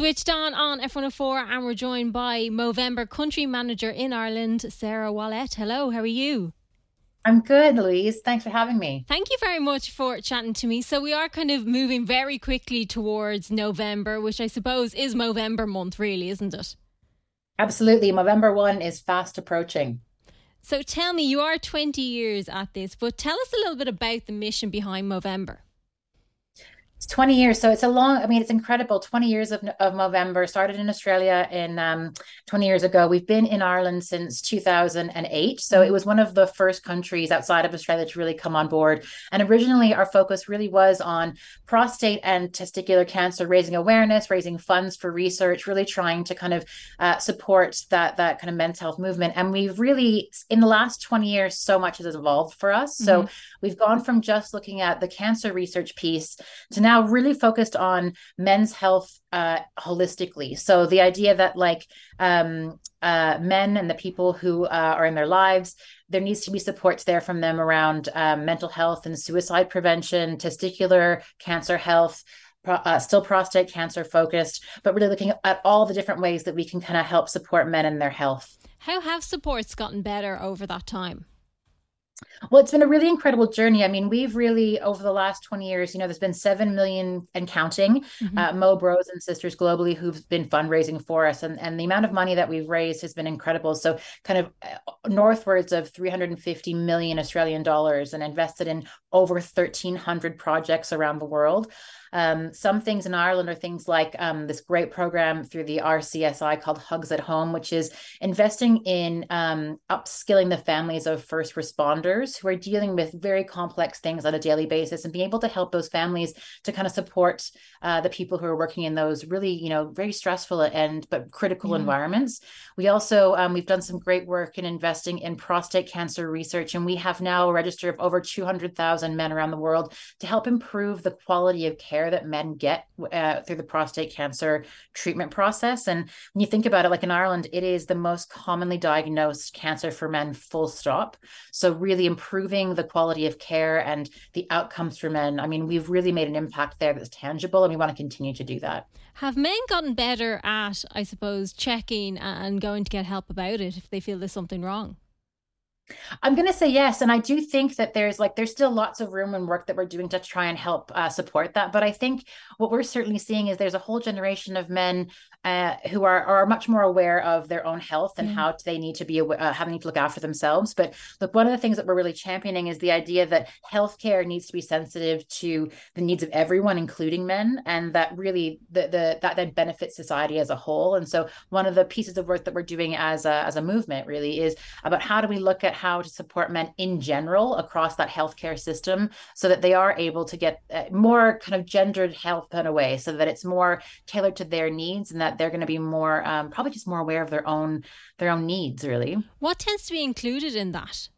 Switched on on FM104, and we're joined by Movember Country Manager in Ireland, Sarah Ouellette. Hello, how are you? I'm good, Louise. Thanks for having me. Thank you very much for chatting to me. So, we are kind of moving very quickly towards November, which I suppose is Movember month, really, isn't it? Absolutely. November 1 is fast approaching. So, tell me, you are 20 years at this, but tell us a little bit about the mission behind Movember. It's 20 years. So it's a long, I mean, it's incredible. 20 years of, of Movember, started in Australia in um, 20 years ago. We've been in Ireland since 2008. So it was one of the first countries outside of Australia to really come on board. And originally, our focus really was on prostate and testicular cancer, raising awareness, raising funds for research, really trying to kind of uh, support that, that kind of men's health movement. And we've really, in the last 20 years, so much has evolved for us. So mm-hmm. we've gone from just looking at the cancer research piece to now now really focused on men's health uh, holistically. So the idea that like um, uh, men and the people who uh, are in their lives, there needs to be supports there from them around um, mental health and suicide prevention, testicular cancer health. Uh, still prostate cancer focused, but really looking at all the different ways that we can kind of help support men in their health. How have supports gotten better over that time? Well, it's been a really incredible journey. I mean, we've really, over the last 20 years, you know, there's been 7 million and counting mm-hmm. uh, Mo Bros and sisters globally who've been fundraising for us. And, and the amount of money that we've raised has been incredible. So, kind of uh, northwards of 350 million Australian dollars and invested in over 1,300 projects around the world. Um, some things in Ireland are things like um, this great program through the RCSI called Hugs at Home, which is investing in um, upskilling the families of first responders who are dealing with very complex things on a daily basis and being able to help those families to kind of support uh, the people who are working in those really, you know, very stressful and but critical yeah. environments. We also um, we've done some great work in investing in prostate cancer research, and we have now a register of over 200,000 men around the world to help improve the quality of care care that men get uh, through the prostate cancer treatment process. And when you think about it, like in Ireland, it is the most commonly diagnosed cancer for men, full stop. So, really improving the quality of care and the outcomes for men. I mean, we've really made an impact there that's tangible, and we want to continue to do that. Have men gotten better at, I suppose, checking and going to get help about it if they feel there's something wrong? I'm going to say yes, and I do think that there's like there's still lots of room and work that we're doing to try and help uh, support that. But I think what we're certainly seeing is there's a whole generation of men uh, who are are much more aware of their own health and mm. how they need to be uh, need to look after themselves. But look, one of the things that we're really championing is the idea that healthcare needs to be sensitive to the needs of everyone, including men, and that really the, the that then benefits society as a whole. And so one of the pieces of work that we're doing as a as a movement really is about how do we look at how to support men in general across that healthcare system so that they are able to get uh, more kind of gendered health in a way so that it's more tailored to their needs and that they're going to be more um, probably just more aware of their own their own needs really. What tends to be included in that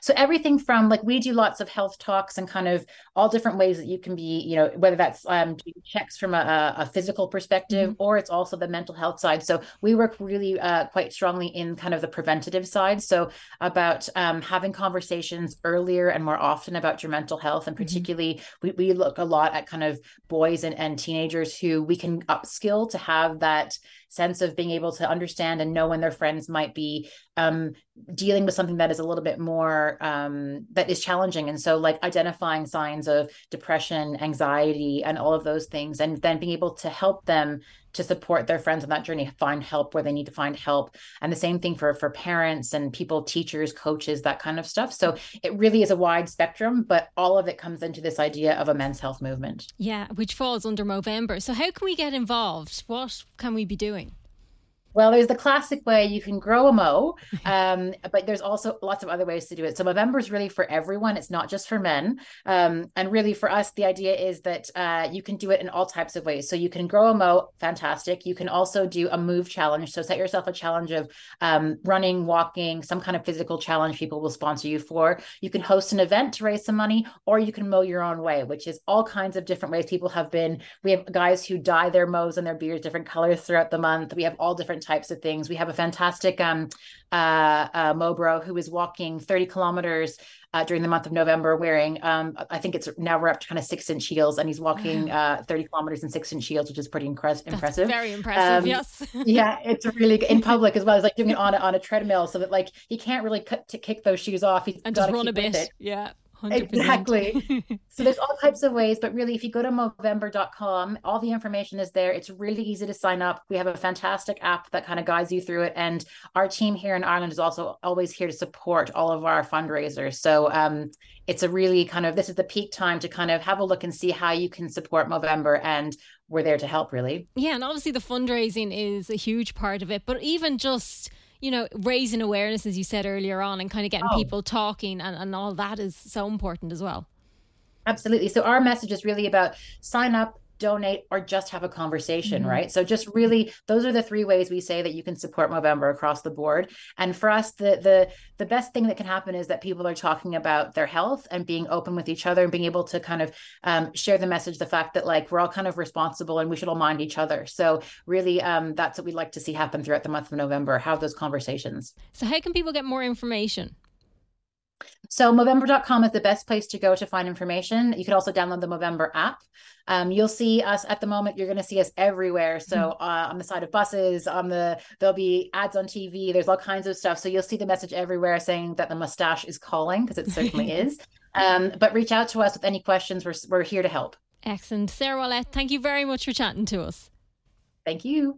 so everything from like we do lots of health talks and kind of all different ways that you can be, you know, whether that's um, checks from a, a physical perspective mm-hmm. or it's also the mental health side. So we work really uh, quite strongly in kind of the preventative side. So about um, having conversations earlier and more often about your mental health, and mm-hmm. particularly mm-hmm. we, we look a lot at kind of boys and, and teenagers who we can upskill to have that sense of being able to understand and know when their friends might be um, dealing with something that is a little bit more um, that is challenging. And so like identifying signs of depression anxiety and all of those things and then being able to help them to support their friends on that journey find help where they need to find help. And the same thing for for parents and people teachers coaches that kind of stuff. So it really is a wide spectrum but all of it comes into this idea of a men's health movement. Yeah which falls under movember. So how can we get involved? What can we be doing well, there's the classic way you can grow a mo, um, but there's also lots of other ways to do it. So Movember is really for everyone. It's not just for men. Um, and really for us, the idea is that uh, you can do it in all types of ways. So you can grow a mo, fantastic. You can also do a move challenge. So set yourself a challenge of um, running, walking, some kind of physical challenge people will sponsor you for. You can host an event to raise some money, or you can mo your own way, which is all kinds of different ways people have been. We have guys who dye their mos and their beards different colors throughout the month. We have all different types of things. We have a fantastic um, uh, uh, Mobro who is walking 30 kilometers uh, during the month of November wearing, um, I think it's now we're up to kind of six inch heels and he's walking uh, 30 kilometers in six inch heels, which is pretty incre- impressive. Very impressive. Um, yes. yeah. It's really good in public as well. He's like doing it on a, on a treadmill so that like he can't really cut to kick those shoes off. He's and just run a bit. Yeah. 100%. Exactly. so there's all types of ways, but really, if you go to Movember.com, all the information is there. It's really easy to sign up. We have a fantastic app that kind of guides you through it. And our team here in Ireland is also always here to support all of our fundraisers. So um, it's a really kind of, this is the peak time to kind of have a look and see how you can support Movember. And we're there to help, really. Yeah. And obviously, the fundraising is a huge part of it, but even just, you know, raising awareness, as you said earlier on, and kind of getting oh. people talking and, and all that is so important as well. Absolutely. So our message is really about sign up, donate or just have a conversation mm-hmm. right? So just really those are the three ways we say that you can support movember across the board. And for us the the the best thing that can happen is that people are talking about their health and being open with each other and being able to kind of um, share the message the fact that like we're all kind of responsible and we should all mind each other. So really um, that's what we'd like to see happen throughout the month of november have those conversations. So how can people get more information so Movember.com is the best place to go to find information. You can also download the Movember app. Um, you'll see us at the moment. You're going to see us everywhere. So mm-hmm. uh, on the side of buses, on the there'll be ads on TV. There's all kinds of stuff. So you'll see the message everywhere saying that the mustache is calling because it certainly is. Um, but reach out to us with any questions. We're we're here to help. Excellent, Sarah Ouellette. Thank you very much for chatting to us. Thank you.